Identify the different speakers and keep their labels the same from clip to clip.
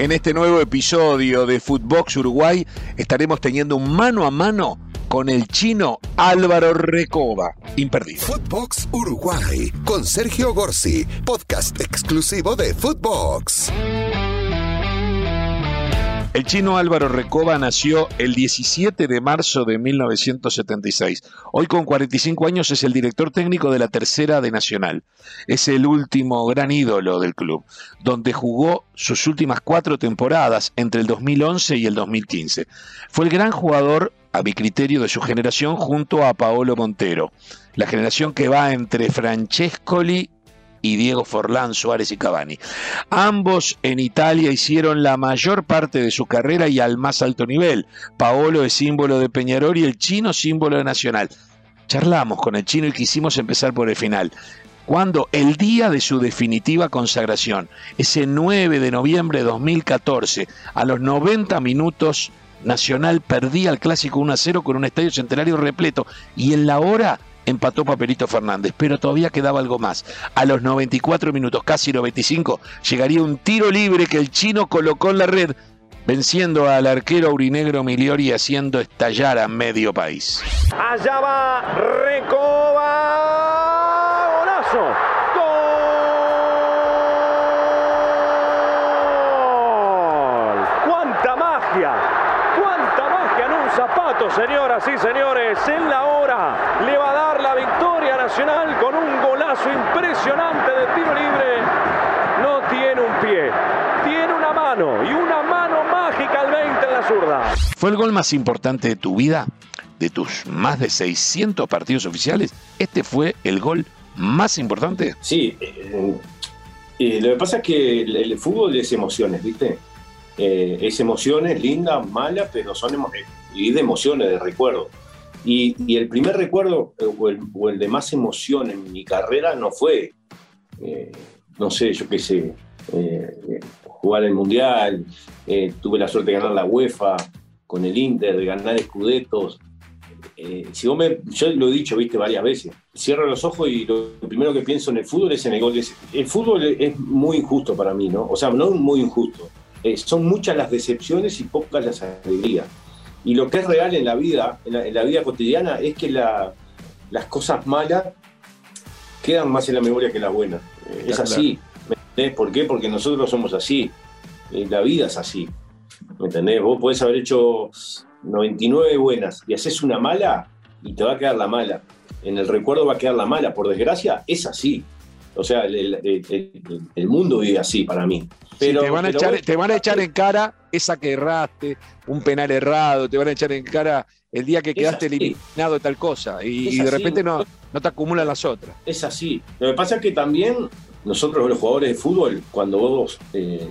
Speaker 1: En este nuevo episodio de Footbox Uruguay estaremos teniendo un mano a mano con el chino Álvaro Recoba. Imperdible.
Speaker 2: Footbox Uruguay con Sergio Gorsi, podcast exclusivo de Footbox.
Speaker 1: El chino Álvaro Recoba nació el 17 de marzo de 1976. Hoy con 45 años es el director técnico de la tercera de Nacional. Es el último gran ídolo del club, donde jugó sus últimas cuatro temporadas entre el 2011 y el 2015. Fue el gran jugador, a mi criterio, de su generación junto a Paolo Montero. La generación que va entre Francescoli y Diego Forlán, Suárez y Cavani. Ambos en Italia hicieron la mayor parte de su carrera y al más alto nivel. Paolo es símbolo de Peñarol y el chino símbolo de Nacional. Charlamos con el chino y quisimos empezar por el final. Cuando el día de su definitiva consagración, ese 9 de noviembre de 2014, a los 90 minutos, Nacional perdía el clásico 1 a 0 con un estadio centenario repleto y en la hora empató Papelito Fernández, pero todavía quedaba algo más. A los 94 minutos, casi 95, llegaría un tiro libre que el chino colocó en la red, venciendo al arquero aurinegro Miliori y haciendo estallar a medio país.
Speaker 3: Allá va Recoba. Golazo. ¡Gol! ¡Cuánta magia! ¡Cuánta magia en un zapato, señoras y señores! En la hora le va a dar la victoria nacional con golazo impresionante de tiro libre. No tiene un pie, tiene una mano y una mano mágica al 20 en la zurda.
Speaker 1: ¿Fue el gol más importante de tu vida? De tus más de 600 partidos oficiales, ¿este fue el gol más importante?
Speaker 4: Sí, eh, eh, lo que pasa es que el, el fútbol es emociones, ¿viste? Eh, es emociones lindas, malas, pero son emo y de emociones, de recuerdo. Y, y el primer recuerdo, eh, o el, de más emoción en mi carrera, no fue, eh, no sé, yo qué sé, eh, jugar el Mundial, tuve la suerte de ganar la UEFA con el Inter, de ganar escudetos. si vos me, yo lo he dicho, viste, varias veces, cierro los ojos y lo primero que pienso en el fútbol es en el gol. El fútbol es muy injusto para mí, ¿no? O sea, no muy injusto. son muchas las decepciones y pocas las alegrías. Y lo que es real en la vida, en la, en la vida cotidiana, es que la, las cosas malas quedan más en la memoria que las buenas. Eh, es así. ¿Me entendés? ¿Por qué? Porque nosotros somos así. Eh, la vida es así. ¿Me entendés? Vos podés haber hecho 99 buenas y haces una mala y te va a quedar la mala. En el recuerdo va a quedar la mala. Por desgracia, es así. O sea, el, el, el, el mundo vive así para mí.
Speaker 1: Pero, sí, te, van a echar, vos, te van a echar en cara esa que erraste, un penal errado, te van a echar en cara el día que quedaste eliminado de tal cosa y, y de repente no, no te acumulan las otras.
Speaker 4: Es así. Lo que pasa es que también nosotros los jugadores de fútbol, cuando vos eh,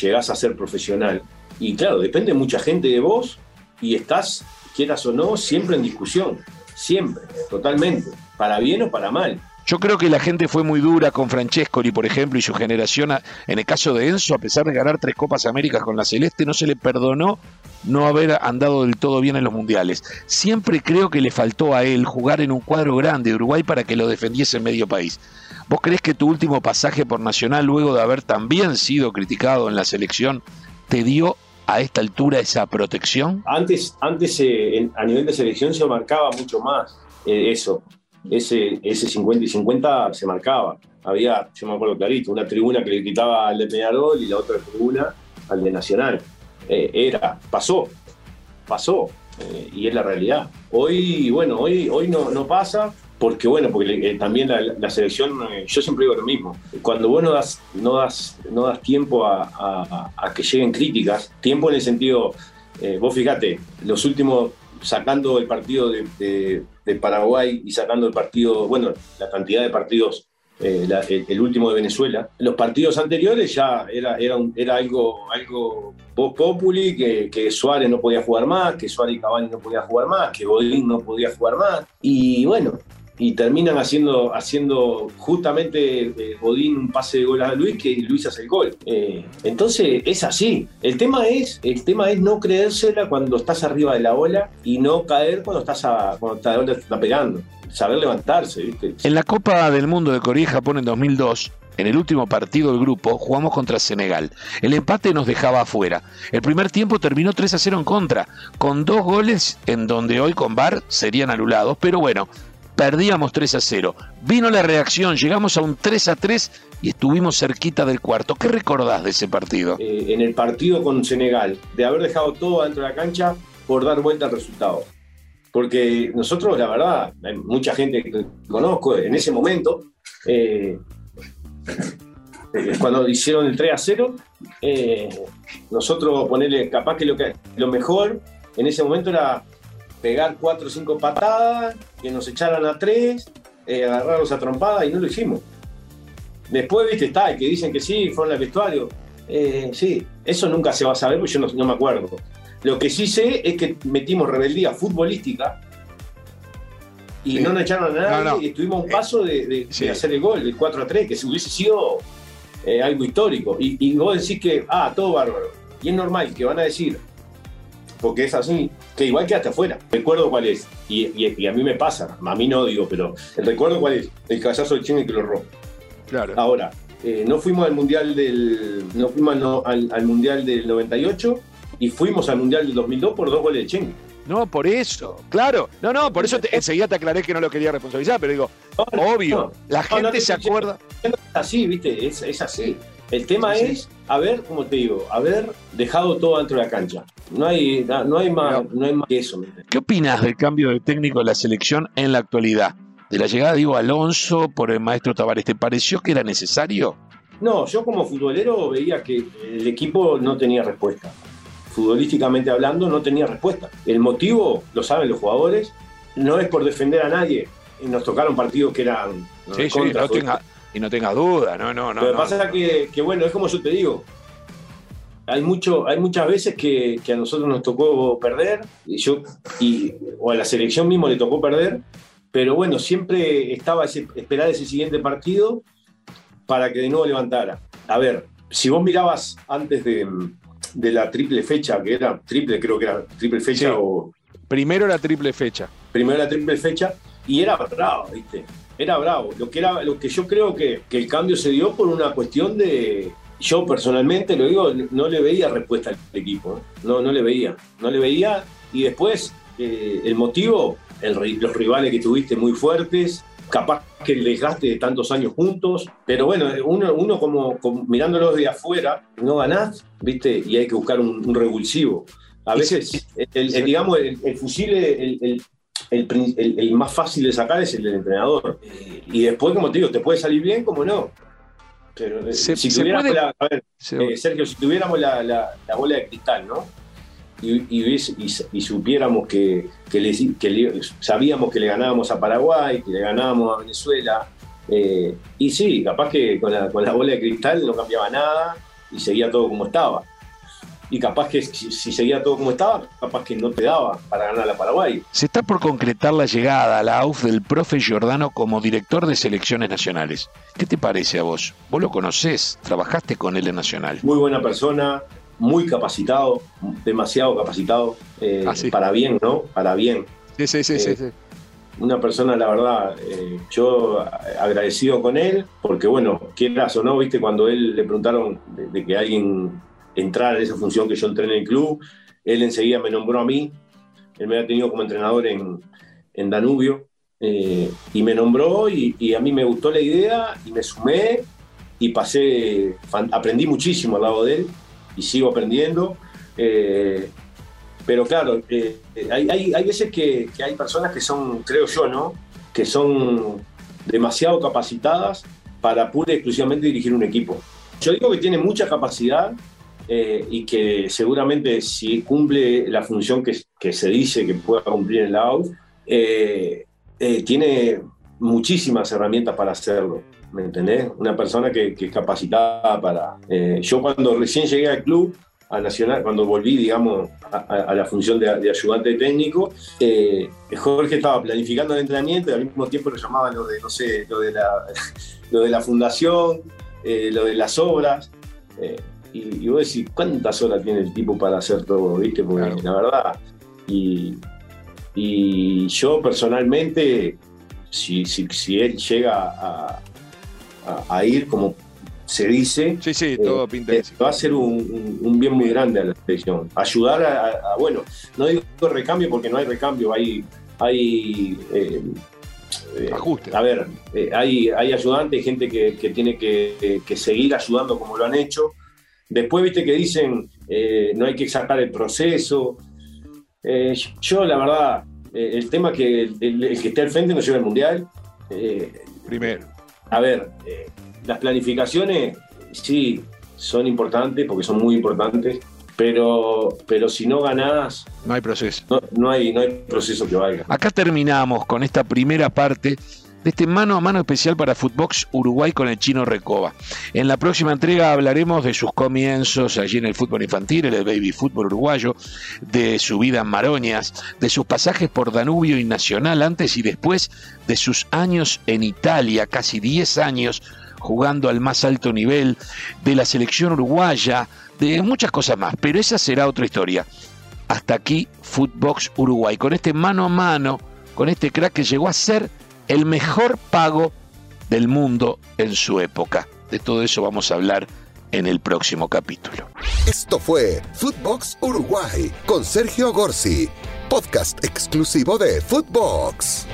Speaker 4: llegás a ser profesional, y claro, depende mucha gente de vos y estás, quieras o no, siempre en discusión. Siempre, totalmente. Para bien o para mal.
Speaker 1: Yo creo que la gente fue muy dura con Francescoli, por ejemplo, y su generación. En el caso de Enzo, a pesar de ganar tres Copas Américas con la Celeste, no se le perdonó no haber andado del todo bien en los mundiales. Siempre creo que le faltó a él jugar en un cuadro grande de Uruguay para que lo defendiese en medio país. ¿Vos crees que tu último pasaje por Nacional, luego de haber también sido criticado en la selección, te dio a esta altura esa protección?
Speaker 4: Antes, antes eh, a nivel de selección se marcaba mucho más eh, eso ese, ese 50 y 50 se marcaba. Había, yo me acuerdo clarito, una tribuna que le gritaba al de Peñarol y la otra tribuna al de Nacional. Eh, era, pasó, pasó, eh, y es la realidad. Hoy, bueno, hoy, hoy no, no pasa, porque bueno, porque eh, también la, selección, yo siempre digo lo mismo, cuando vos no das, no das, no das tiempo a, que lleguen críticas, tiempo en el sentido, vos fíjate, los últimos, sacando el partido de, Paraguay y sacando el partido, bueno, la cantidad de partidos, eh, el, último de Venezuela, los partidos anteriores ya era, era, un, era algo, algo populi, que, que, Suárez no podía jugar más, que Suárez y Cavani no podía jugar más, que Godín no podía jugar más, y bueno, y terminan haciendo, haciendo justamente eh, Godín un pase de gol a Luis que Luis hace el gol. Eh, entonces es así. El tema es, el tema es no creérsela cuando estás arriba de la ola y no caer cuando estás a, cuando la ola está pegando. Saber levantarse, ¿viste?
Speaker 1: En la Copa del Mundo de Corea y Japón en 2002, en el último partido del grupo jugamos contra Senegal. El empate nos dejaba afuera. El primer tiempo terminó 3 a 0 en contra, con dos goles en donde hoy con VAR serían anulados, pero bueno, perdíamos 3 a 0. Vino la reacción, llegamos a un 3 a 3 y estuvimos cerquita del cuarto. ¿Qué recordás de ese partido?
Speaker 4: Eh, en el partido con Senegal, de haber dejado todo dentro de la cancha por dar vuelta al resultado. Porque nosotros, la verdad, hay mucha gente que conozco en ese momento, eh, eh, cuando hicieron el 3 a 0, nosotros ponerle, capaz que lo, que lo mejor en ese momento era pegar cuatro o cinco patadas, que nos echaran a tres, eh, agarrarlos a trompada y no lo hicimos. Después, viste, está, que dicen que sí, fueron al vestuario. Eh, sí, eso nunca se va a saber porque yo no, me acuerdo. Lo que sí sé es que metimos rebeldía futbolística y no nos echaron a nadie y estuvimos un paso de, hacer el gol, el 4 a 3, que se hubiese sido eh, algo histórico. Y, y vos decís que, ah, todo bárbaro. Y es normal que van a decir, porque es así, que igual que hasta afuera. Recuerdo cuál es, y, a mí me pasa, a mí no digo, pero el recuerdo cuál es, el cabezazo de Chengue que lo robó. Claro. Ahora, eh, no fuimos al mundial del, no fuimos al, mundial del 98 y fuimos al mundial del 2002 por dos goles de Chengue.
Speaker 1: No, por eso, claro. No, no, por eso enseguida te aclaré que no lo quería responsabilizar, pero digo, obvio, la gente se acuerda.
Speaker 4: Es así, viste, es, es así. El tema es haber, como te digo, haber dejado todo dentro de la cancha. No hay, no hay, más, no hay más que eso.
Speaker 1: ¿Qué opinas del cambio de técnico de la selección en la actualidad? De la llegada de Diego Alonso por el maestro Tavares, ¿te pareció que era necesario?
Speaker 4: No, yo como futbolero veía que el equipo no tenía respuesta. Futbolísticamente hablando, no tenía respuesta. El motivo, lo saben los jugadores, no es por defender a nadie. Nos tocaron partidos que eran
Speaker 1: sí, sí, no tenga, y no tenga duda, no, no, no.
Speaker 4: Lo que pasa es que, bueno, es como yo te digo. Hay, mucho, hay muchas veces que, a nosotros nos tocó perder, y yo, y, o a la selección mismo le tocó perder, pero bueno, siempre estaba ese, esperar ese siguiente partido para que de nuevo levantara. A ver, si vos mirabas antes de, la triple fecha, que era triple, creo que era triple fecha o.
Speaker 1: Primero la triple fecha.
Speaker 4: Primero la triple fecha, y era bravo, ¿viste? Era bravo. Lo que, era, lo que yo creo que, el cambio se dio por una cuestión de. Yo personalmente lo digo, no le veía respuesta al equipo. ¿eh? No, no le veía. No le veía. Y después, eh, el motivo, los rivales que tuviste muy fuertes, capaz que el desgaste de tantos años juntos, pero bueno, uno, uno como, mirándolos de afuera, no ganás, ¿viste? Y hay que buscar un, revulsivo. A veces, el, digamos, el, fusil, el, el, más fácil de sacar es el del entrenador. Y después, como te digo, te puede salir bien como no. Pero eh, si tuviéramos la, a ver, eh, Sergio, si tuviéramos la, bola de cristal, ¿no? Y, y, supiéramos que, que, sabíamos que le ganábamos a Paraguay, que le ganábamos a Venezuela. Eh, y sí, capaz que con la, con la bola de cristal no cambiaba nada y seguía todo como estaba y capaz que si, seguía todo como estaba, capaz que no te daba para ganar a Paraguay.
Speaker 1: Se está por concretar la llegada a la AUF del profe Giordano como director de selecciones nacionales. ¿Qué te parece a vos? Vos lo conocés, trabajaste con él en Nacional.
Speaker 4: Muy buena persona, muy capacitado, demasiado capacitado, eh, ah, para bien, ¿no? Para bien.
Speaker 1: Sí, sí, sí, sí, eh,
Speaker 4: Una persona, la verdad, eh, yo agradecido con él, porque bueno, quieras o no, viste, cuando él le preguntaron de que alguien entrar en esa función que yo entrené en el club. Él enseguida me nombró a mí, él me había tenido como entrenador en, en Danubio, eh, y me nombró y, a mí me gustó la idea y me sumé y pasé, aprendí muchísimo al lado de él y sigo aprendiendo. Eh, pero claro, eh, hay, hay, hay, veces que, hay personas que son, creo yo, ¿no? Que son demasiado capacitadas para pura y exclusivamente dirigir un equipo. Yo digo que tiene mucha capacidad, eh, y que seguramente si cumple la función que, se dice que pueda cumplir en la eh, eh, tiene muchísimas herramientas para hacerlo. ¿Me entendés? Una persona que, es capacitada para... yo cuando recién llegué al club, a Nacional, cuando volví, digamos, a, la función de, ayudante técnico, Jorge estaba planificando el entrenamiento y al mismo tiempo lo llamaban lo de, no sé, lo de la, lo de la fundación, lo de las obras y, vos decís, ¿cuántas horas tiene el tipo para hacer todo? ¿Viste? Porque la verdad, y, yo personalmente, si, si, si él llega a, a, ir como se dice.
Speaker 1: Sí, sí, todo pinta
Speaker 4: eh, Va a ser un, bien muy grande a la selección. Ayudar a, bueno, no digo recambio porque no hay recambio, hay. hay eh,
Speaker 1: Ajuste.
Speaker 4: A ver, hay, hay ayudantes, gente que, tiene que, seguir ayudando como lo han hecho. Después, viste que dicen, no hay que sacar el proceso. yo, la verdad, el tema que el, que esté al frente no lleva el mundial.
Speaker 1: Primero.
Speaker 4: A ver, las planificaciones, sí, son importantes porque son muy importantes, pero, pero si no ganás...
Speaker 1: No hay proceso.
Speaker 4: No, hay, no hay proceso que valga.
Speaker 1: Acá terminamos con esta primera parte de este mano a mano especial para Footbox Uruguay con el chino Recoba. En la próxima entrega hablaremos de sus comienzos allí en el fútbol infantil, en el baby fútbol uruguayo, de su vida en Maroñas, de sus pasajes por Danubio y Nacional antes y después, de sus años en Italia, casi 10 años jugando al más alto nivel, de la selección uruguaya, de muchas cosas más, pero esa será otra historia. Hasta aquí Footbox Uruguay, con este mano a mano, con este crack que llegó a ser el mejor pago del mundo en su época. De todo eso vamos a hablar en el próximo capítulo.
Speaker 2: Esto fue Footbox Uruguay con Sergio Gorsi, podcast exclusivo de Footbox.